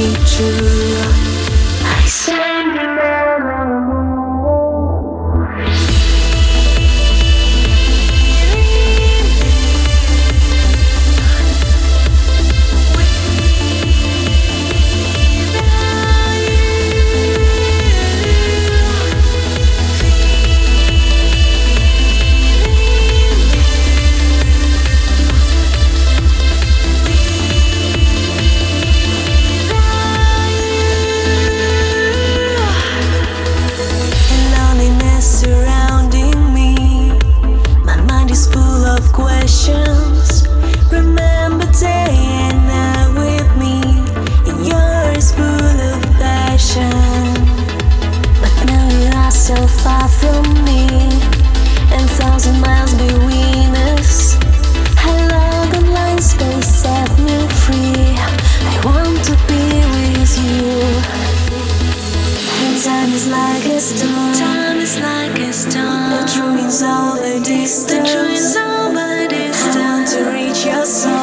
teachers. dreams all the distance, the dreams all but the distance. to reach your soul.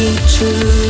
true.